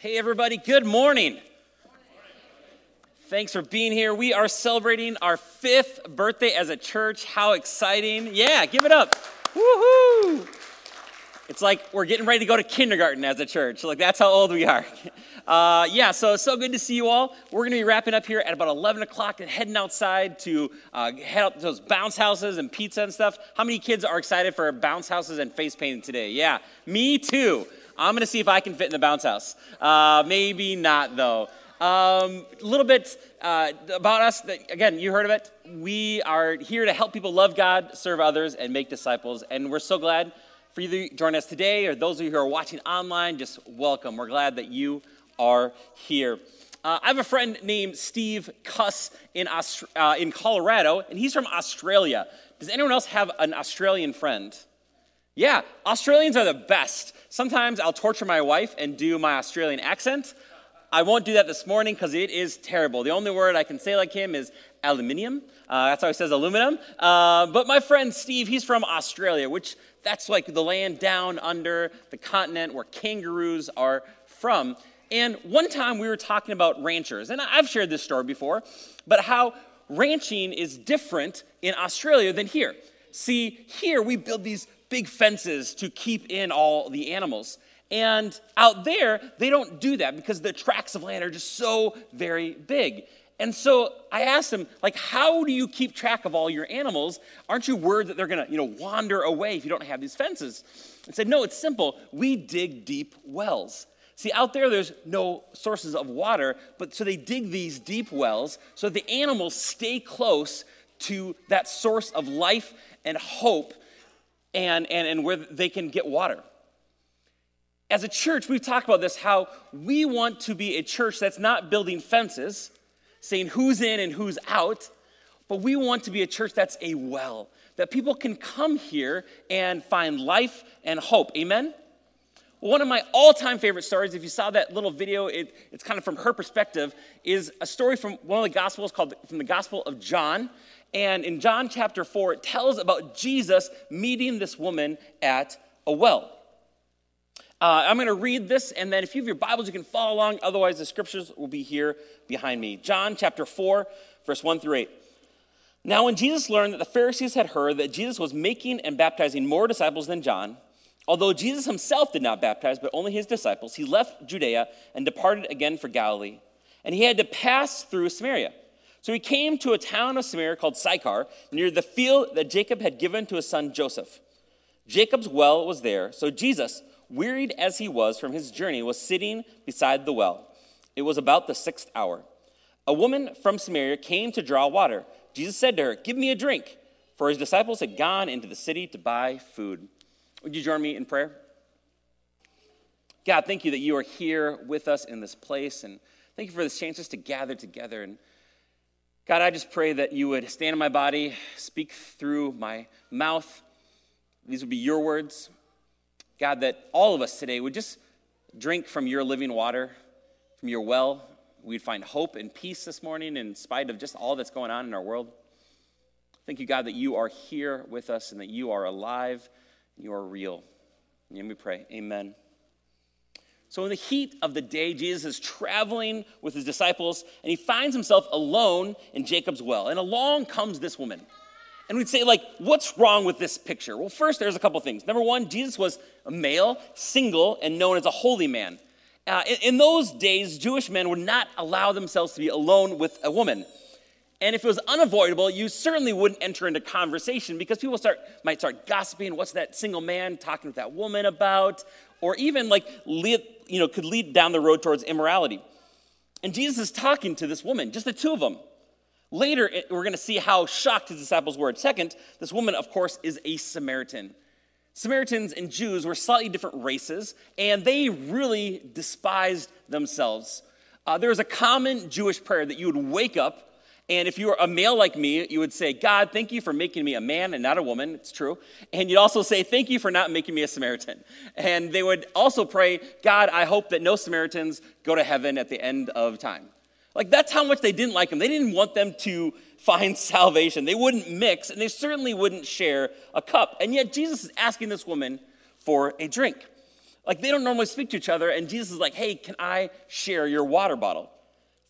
Hey, everybody, good morning. Thanks for being here. We are celebrating our fifth birthday as a church. How exciting! Yeah, give it up. Woohoo! It's like we're getting ready to go to kindergarten as a church. Like, that's how old we are. Uh, yeah, so so good to see you all. We're going to be wrapping up here at about 11 o'clock and heading outside to uh, head out to those bounce houses and pizza and stuff. How many kids are excited for bounce houses and face painting today? Yeah, me too. I'm going to see if I can fit in the bounce house. Uh, maybe not, though. A um, little bit uh, about us. Again, you heard of it. We are here to help people love God, serve others, and make disciples. And we're so glad for you to join us today, or those of you who are watching online, just welcome. We're glad that you are here. Uh, I have a friend named Steve Cuss in, Aust- uh, in Colorado, and he's from Australia. Does anyone else have an Australian friend? Yeah, Australians are the best. Sometimes I'll torture my wife and do my Australian accent. I won't do that this morning because it is terrible. The only word I can say like him is aluminium. Uh, that's how he says aluminum. Uh, but my friend Steve, he's from Australia, which that's like the land down under the continent where kangaroos are from. And one time we were talking about ranchers, and I've shared this story before, but how ranching is different in Australia than here. See, here we build these big fences to keep in all the animals. And out there, they don't do that because the tracts of land are just so very big. And so I asked him, like, how do you keep track of all your animals? Aren't you worried that they're gonna, you know, wander away if you don't have these fences? I said, no, it's simple. We dig deep wells. See, out there, there's no sources of water, but so they dig these deep wells so the animals stay close to that source of life and hope and, and, and where they can get water. As a church, we've talked about this how we want to be a church that's not building fences, saying who's in and who's out, but we want to be a church that's a well, that people can come here and find life and hope. Amen? One of my all time favorite stories, if you saw that little video, it, it's kind of from her perspective, is a story from one of the Gospels called from the Gospel of John. And in John chapter 4, it tells about Jesus meeting this woman at a well. Uh, I'm going to read this, and then if you have your Bibles, you can follow along. Otherwise, the scriptures will be here behind me. John chapter 4, verse 1 through 8. Now, when Jesus learned that the Pharisees had heard that Jesus was making and baptizing more disciples than John, although Jesus himself did not baptize, but only his disciples, he left Judea and departed again for Galilee. And he had to pass through Samaria. So he came to a town of Samaria called Sychar, near the field that Jacob had given to his son Joseph. Jacob's well was there, so Jesus, wearied as he was from his journey, was sitting beside the well. It was about the sixth hour. A woman from Samaria came to draw water. Jesus said to her, Give me a drink, for his disciples had gone into the city to buy food. Would you join me in prayer? God, thank you that you are here with us in this place, and thank you for this chance just to gather together and God, I just pray that you would stand in my body, speak through my mouth. These would be your words. God, that all of us today would just drink from your living water, from your well. We'd find hope and peace this morning in spite of just all that's going on in our world. Thank you, God, that you are here with us and that you are alive and you are real. And we pray, Amen. So, in the heat of the day, Jesus is traveling with his disciples, and he finds himself alone in Jacob's well. And along comes this woman. And we'd say, like, what's wrong with this picture? Well, first, there's a couple things. Number one, Jesus was a male, single, and known as a holy man. Uh, in, in those days, Jewish men would not allow themselves to be alone with a woman. And if it was unavoidable, you certainly wouldn't enter into conversation because people start, might start gossiping. What's that single man talking with that woman about? Or even like, lead, you know, could lead down the road towards immorality. And Jesus is talking to this woman, just the two of them. Later, we're going to see how shocked his disciples were. Second, this woman, of course, is a Samaritan. Samaritans and Jews were slightly different races, and they really despised themselves. Uh, there was a common Jewish prayer that you would wake up and if you were a male like me, you would say, God, thank you for making me a man and not a woman. It's true. And you'd also say, thank you for not making me a Samaritan. And they would also pray, God, I hope that no Samaritans go to heaven at the end of time. Like, that's how much they didn't like him. They didn't want them to find salvation. They wouldn't mix, and they certainly wouldn't share a cup. And yet, Jesus is asking this woman for a drink. Like they don't normally speak to each other, and Jesus is like, hey, can I share your water bottle?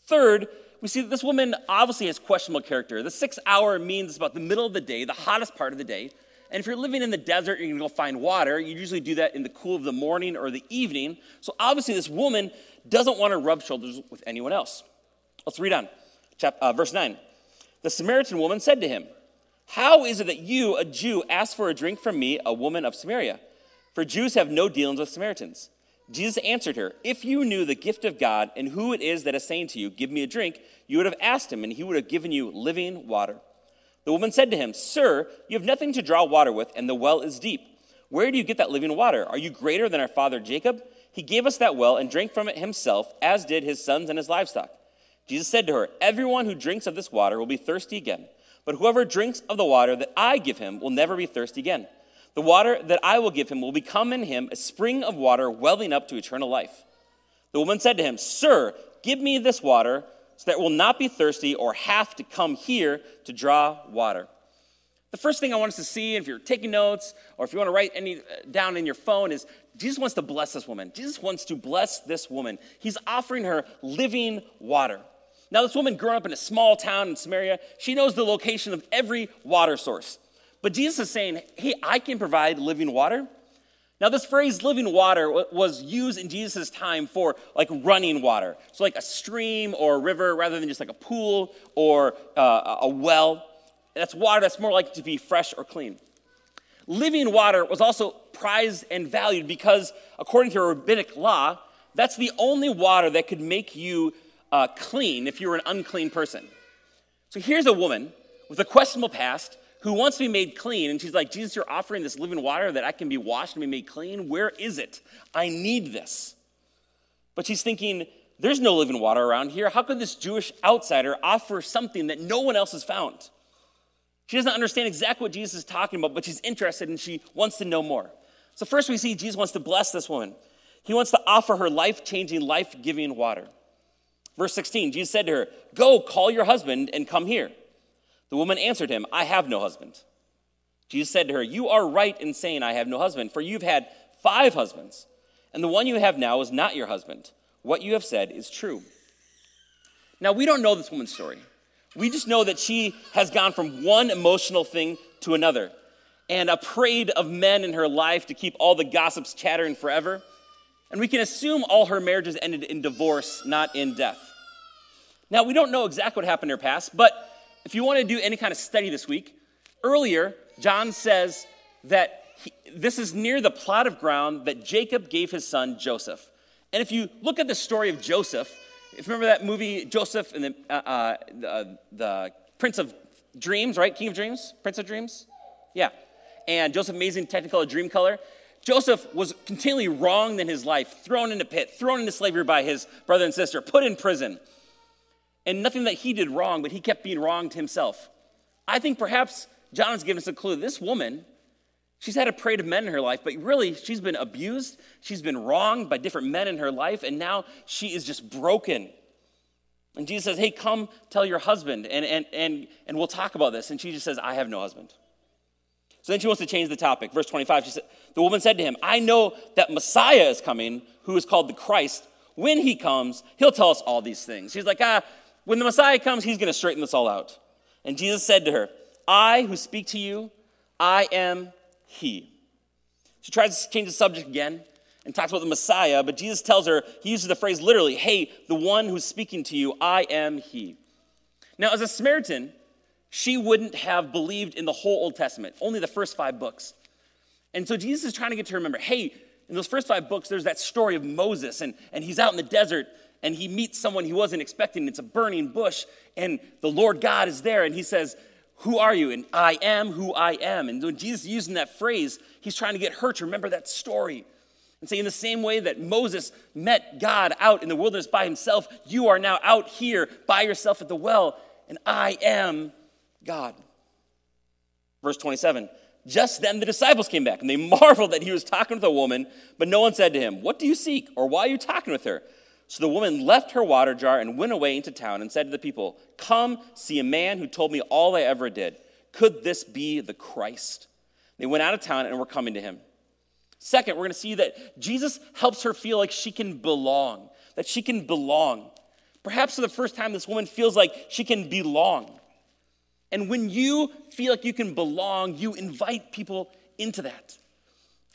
Third, we see that this woman obviously has questionable character. The sixth hour means about the middle of the day, the hottest part of the day. And if you're living in the desert, you're gonna go find water. You usually do that in the cool of the morning or the evening. So obviously, this woman doesn't want to rub shoulders with anyone else. Let's read on. Chapter, uh, verse 9. The Samaritan woman said to him, How is it that you, a Jew, ask for a drink from me, a woman of Samaria? For Jews have no dealings with Samaritans. Jesus answered her, If you knew the gift of God and who it is that is saying to you, Give me a drink, you would have asked him, and he would have given you living water. The woman said to him, Sir, you have nothing to draw water with, and the well is deep. Where do you get that living water? Are you greater than our father Jacob? He gave us that well and drank from it himself, as did his sons and his livestock. Jesus said to her, Everyone who drinks of this water will be thirsty again, but whoever drinks of the water that I give him will never be thirsty again. The water that I will give him will become in him a spring of water welling up to eternal life. The woman said to him, Sir, give me this water so that it will not be thirsty or have to come here to draw water. The first thing I want us to see, if you're taking notes or if you want to write any uh, down in your phone, is Jesus wants to bless this woman. Jesus wants to bless this woman. He's offering her living water. Now, this woman grew up in a small town in Samaria. She knows the location of every water source. But Jesus is saying, hey, I can provide living water. Now, this phrase living water was used in Jesus' time for like running water. So, like a stream or a river rather than just like a pool or uh, a well. That's water that's more likely to be fresh or clean. Living water was also prized and valued because, according to rabbinic law, that's the only water that could make you uh, clean if you were an unclean person. So here's a woman with a questionable past who wants to be made clean. And she's like, Jesus, you're offering this living water that I can be washed and be made clean. Where is it? I need this. But she's thinking, there's no living water around here. How could this Jewish outsider offer something that no one else has found? She doesn't understand exactly what Jesus is talking about, but she's interested and she wants to know more. So, first, we see Jesus wants to bless this woman. He wants to offer her life changing, life giving water. Verse 16, Jesus said to her, Go, call your husband and come here. The woman answered him, I have no husband. Jesus said to her, You are right in saying, I have no husband, for you've had five husbands, and the one you have now is not your husband. What you have said is true. Now, we don't know this woman's story. We just know that she has gone from one emotional thing to another and a parade of men in her life to keep all the gossips chattering forever. And we can assume all her marriages ended in divorce, not in death. Now, we don't know exactly what happened in her past, but if you want to do any kind of study this week, earlier, John says that he, this is near the plot of ground that Jacob gave his son Joseph. And if you look at the story of Joseph, if you remember that movie, Joseph and the, uh, uh, the, the Prince of Dreams, right? King of Dreams? Prince of Dreams? Yeah. And Joseph Amazing Technicolor Dreamcolor. Joseph was continually wronged in his life, thrown into pit, thrown into slavery by his brother and sister, put in prison and nothing that he did wrong, but he kept being wronged himself. I think perhaps John has given us a clue. This woman, she's had a parade of men in her life, but really she's been abused, she's been wronged by different men in her life, and now she is just broken. And Jesus says, Hey, come tell your husband, and, and, and, and we'll talk about this. And she just says, I have no husband. So then she wants to change the topic. Verse 25, she said, the woman said to him, I know that Messiah is coming, who is called the Christ. When he comes, he'll tell us all these things. She's like, ah, when the Messiah comes, he's going to straighten this all out. And Jesus said to her, I who speak to you, I am he. She tries to change the subject again and talks about the Messiah, but Jesus tells her, he uses the phrase literally, hey, the one who's speaking to you, I am he. Now, as a Samaritan, she wouldn't have believed in the whole Old Testament, only the first five books. And so Jesus is trying to get her to remember, hey, in those first five books, there's that story of Moses, and, and he's out in the desert, and he meets someone he wasn't expecting. It's a burning bush, and the Lord God is there, and he says, Who are you? And I am who I am. And when Jesus is using that phrase, he's trying to get her to remember that story. And say, in the same way that Moses met God out in the wilderness by himself, you are now out here by yourself at the well, and I am God. Verse 27 Just then the disciples came back, and they marveled that he was talking with a woman, but no one said to him, What do you seek? Or why are you talking with her? So the woman left her water jar and went away into town and said to the people, Come see a man who told me all I ever did. Could this be the Christ? They went out of town and were coming to him. Second, we're going to see that Jesus helps her feel like she can belong, that she can belong. Perhaps for the first time, this woman feels like she can belong. And when you feel like you can belong, you invite people into that.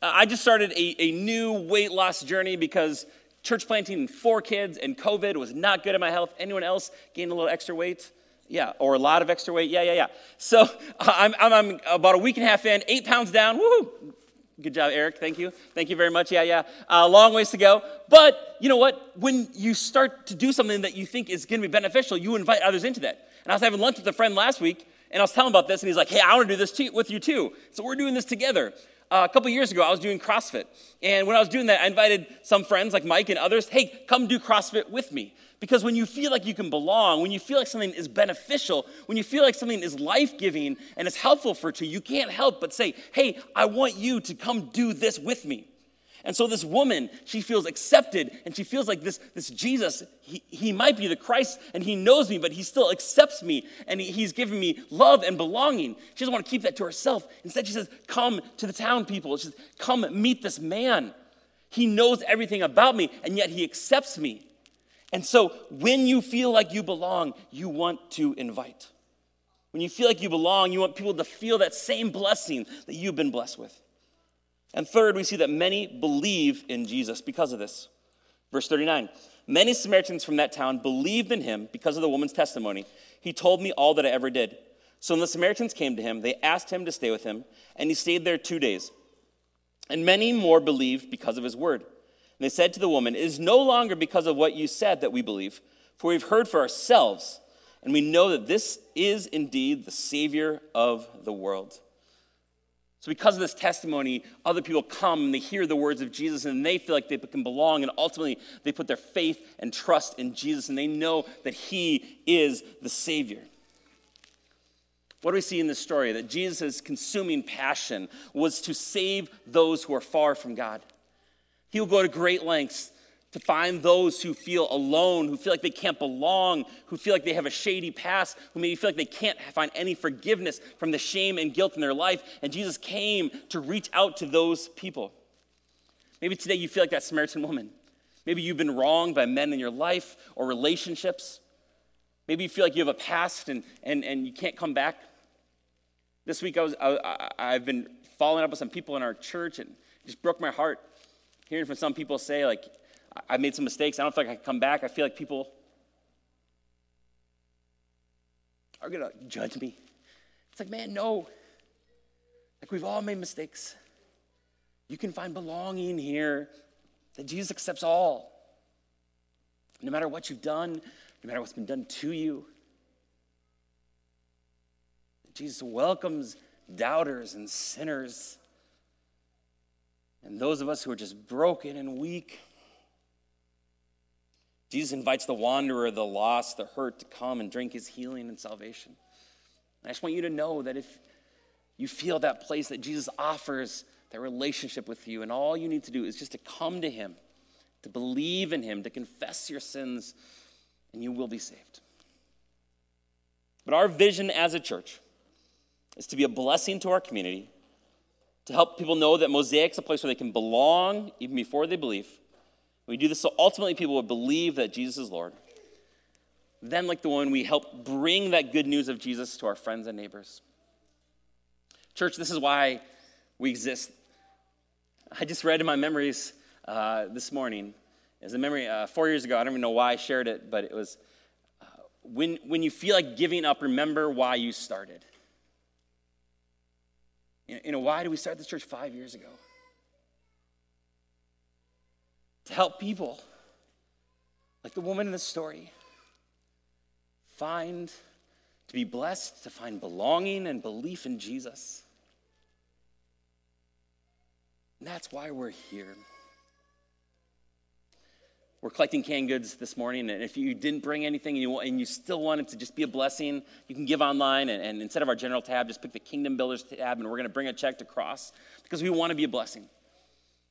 Uh, I just started a, a new weight loss journey because church planting and four kids and COVID was not good at my health. Anyone else gained a little extra weight? Yeah, or a lot of extra weight? Yeah, yeah, yeah. So I'm, I'm, I'm about a week and a half in, eight pounds down. Woohoo! Good job, Eric. Thank you. Thank you very much. Yeah, yeah. Uh, long ways to go. But you know what? When you start to do something that you think is going to be beneficial, you invite others into that. And I was having lunch with a friend last week, and I was telling him about this, and he's like, hey, I want to do this too, with you too. So we're doing this together. A couple years ago, I was doing CrossFit. And when I was doing that, I invited some friends like Mike and others, hey, come do CrossFit with me. Because when you feel like you can belong, when you feel like something is beneficial, when you feel like something is life giving and is helpful for you, you can't help but say, Hey, I want you to come do this with me. And so this woman, she feels accepted and she feels like this, this Jesus, he, he might be the Christ and he knows me, but he still accepts me and he, he's giving me love and belonging. She doesn't want to keep that to herself. Instead, she says, Come to the town people. She says, Come meet this man. He knows everything about me and yet he accepts me. And so when you feel like you belong, you want to invite. When you feel like you belong, you want people to feel that same blessing that you've been blessed with. And third, we see that many believe in Jesus because of this. Verse 39 Many Samaritans from that town believed in him because of the woman's testimony. He told me all that I ever did. So when the Samaritans came to him, they asked him to stay with him, and he stayed there two days. And many more believed because of his word. And they said to the woman, It is no longer because of what you said that we believe, for we've heard for ourselves, and we know that this is indeed the Savior of the world. So, because of this testimony, other people come and they hear the words of Jesus and they feel like they can belong, and ultimately they put their faith and trust in Jesus and they know that He is the Savior. What do we see in this story? That Jesus' consuming passion was to save those who are far from God. He will go to great lengths to find those who feel alone, who feel like they can't belong, who feel like they have a shady past, who maybe feel like they can't find any forgiveness from the shame and guilt in their life. And Jesus came to reach out to those people. Maybe today you feel like that Samaritan woman. Maybe you've been wronged by men in your life or relationships. Maybe you feel like you have a past and, and, and you can't come back. This week I was, I, I've been following up with some people in our church and just broke my heart hearing from some people say, like, I made some mistakes. I don't feel like I can come back. I feel like people are going to judge me. It's like, man, no. Like, we've all made mistakes. You can find belonging here, that Jesus accepts all. No matter what you've done, no matter what's been done to you. Jesus welcomes doubters and sinners and those of us who are just broken and weak. Jesus invites the wanderer, the lost, the hurt to come and drink his healing and salvation. I just want you to know that if you feel that place that Jesus offers that relationship with you, and all you need to do is just to come to him, to believe in him, to confess your sins, and you will be saved. But our vision as a church is to be a blessing to our community to help people know that Mosaic's a place where they can belong even before they believe. We do this so ultimately people will believe that Jesus is Lord. Then, like the one, we help bring that good news of Jesus to our friends and neighbors. Church, this is why we exist. I just read in my memories uh, this morning. As a memory uh, four years ago. I don't even know why I shared it, but it was uh, when, when you feel like giving up, remember why you started. You know, why did we start this church five years ago? To help people, like the woman in the story, find, to be blessed, to find belonging and belief in Jesus. And that's why we're here. We're collecting canned goods this morning, and if you didn't bring anything and you, and you still wanted to just be a blessing, you can give online, and, and instead of our general tab, just pick the Kingdom Builders tab, and we're going to bring a check to Cross because we want to be a blessing.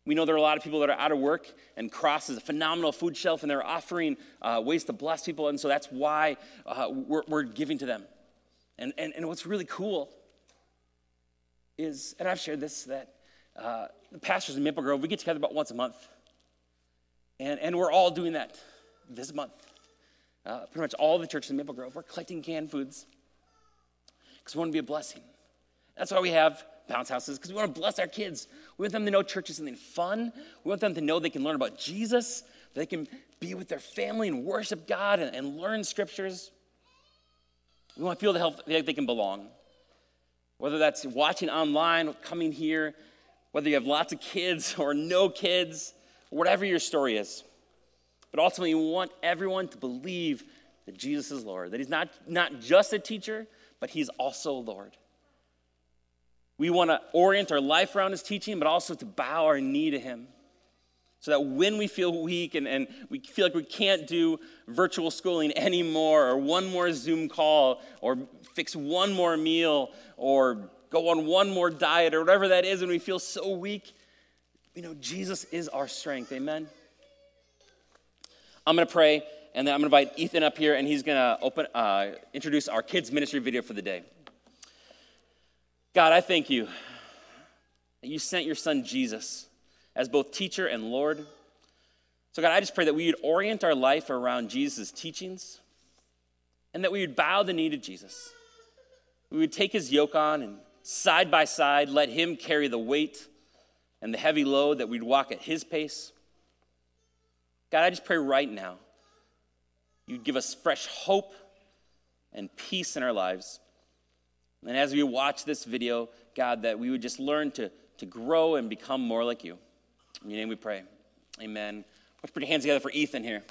We know there are a lot of people that are out of work, and Cross is a phenomenal food shelf, and they're offering uh, ways to bless people, and so that's why uh, we're, we're, giving to them. And, and, and what's really cool is, and I've shared this, that uh, the pastors in Maple Grove, we get together about once a month. And, and we're all doing that this month. Uh, pretty much all the churches in Maple Grove, we're collecting canned foods because we want to be a blessing. That's why we have bounce houses, because we want to bless our kids. We want them to know church is something fun. We want them to know they can learn about Jesus, they can be with their family and worship God and, and learn scriptures. We want people to help, like they can belong. Whether that's watching online, coming here, whether you have lots of kids or no kids, whatever your story is. But ultimately, we want everyone to believe that Jesus is Lord, that He's not, not just a teacher, but He's also Lord. We want to orient our life around His teaching, but also to bow our knee to Him. So that when we feel weak and, and we feel like we can't do virtual schooling anymore, or one more Zoom call, or fix one more meal, or go on one more diet, or whatever that is, and we feel so weak, you know, Jesus is our strength. Amen. I'm going to pray, and then I'm going to invite Ethan up here, and he's going to open, uh, introduce our kids' ministry video for the day. God, I thank you that you sent your son Jesus as both teacher and Lord. So, God, I just pray that we would orient our life around Jesus' teachings and that we would bow the knee to Jesus. We would take his yoke on and side by side let him carry the weight and the heavy load, that we'd walk at his pace. God, I just pray right now you'd give us fresh hope and peace in our lives. And as we watch this video, God, that we would just learn to, to grow and become more like you. In your name we pray. Amen. Let's put your hands together for Ethan here.